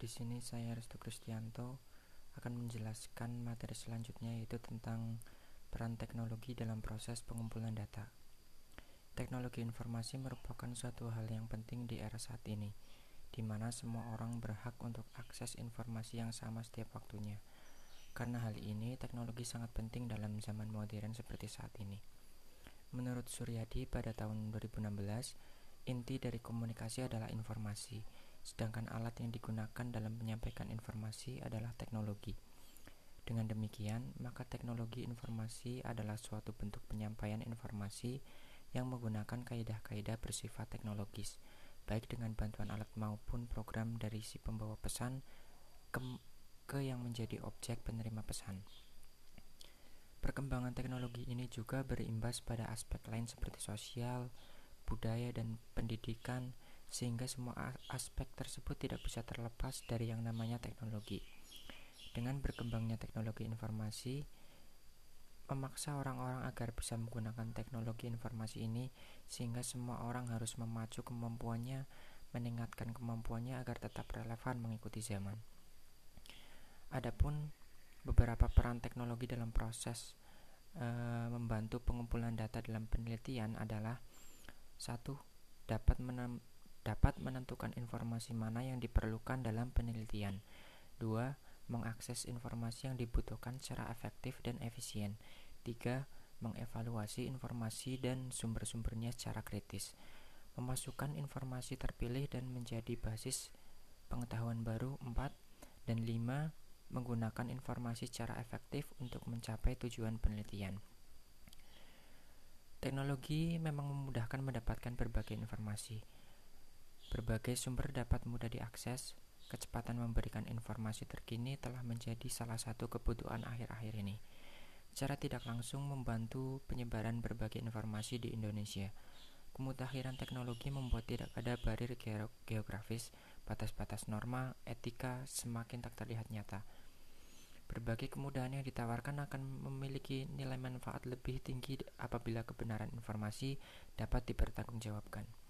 Di sini saya Restu Kristianto akan menjelaskan materi selanjutnya yaitu tentang peran teknologi dalam proses pengumpulan data. Teknologi informasi merupakan suatu hal yang penting di era saat ini, di mana semua orang berhak untuk akses informasi yang sama setiap waktunya. Karena hal ini, teknologi sangat penting dalam zaman modern seperti saat ini. Menurut Suryadi pada tahun 2016, inti dari komunikasi adalah informasi sedangkan alat yang digunakan dalam menyampaikan informasi adalah teknologi. Dengan demikian, maka teknologi informasi adalah suatu bentuk penyampaian informasi yang menggunakan kaidah-kaidah bersifat teknologis, baik dengan bantuan alat maupun program dari si pembawa pesan ke, ke yang menjadi objek penerima pesan. Perkembangan teknologi ini juga berimbas pada aspek lain seperti sosial, budaya, dan pendidikan, sehingga semua aspek tersebut tidak bisa terlepas dari yang namanya teknologi. Dengan berkembangnya teknologi informasi, memaksa orang-orang agar bisa menggunakan teknologi informasi ini, sehingga semua orang harus memacu kemampuannya, meningkatkan kemampuannya agar tetap relevan mengikuti zaman. Adapun beberapa peran teknologi dalam proses e, membantu pengumpulan data dalam penelitian adalah satu dapat dapat menentukan informasi mana yang diperlukan dalam penelitian. 2. Mengakses informasi yang dibutuhkan secara efektif dan efisien. 3. Mengevaluasi informasi dan sumber-sumbernya secara kritis. Memasukkan informasi terpilih dan menjadi basis pengetahuan baru. 4. Dan 5. Menggunakan informasi secara efektif untuk mencapai tujuan penelitian. Teknologi memang memudahkan mendapatkan berbagai informasi Berbagai sumber dapat mudah diakses. Kecepatan memberikan informasi terkini telah menjadi salah satu kebutuhan akhir-akhir ini. Secara tidak langsung membantu penyebaran berbagai informasi di Indonesia. Kemudahiran teknologi membuat tidak ada barir geografis, batas-batas norma, etika semakin tak terlihat nyata. Berbagai kemudahan yang ditawarkan akan memiliki nilai manfaat lebih tinggi apabila kebenaran informasi dapat dipertanggungjawabkan.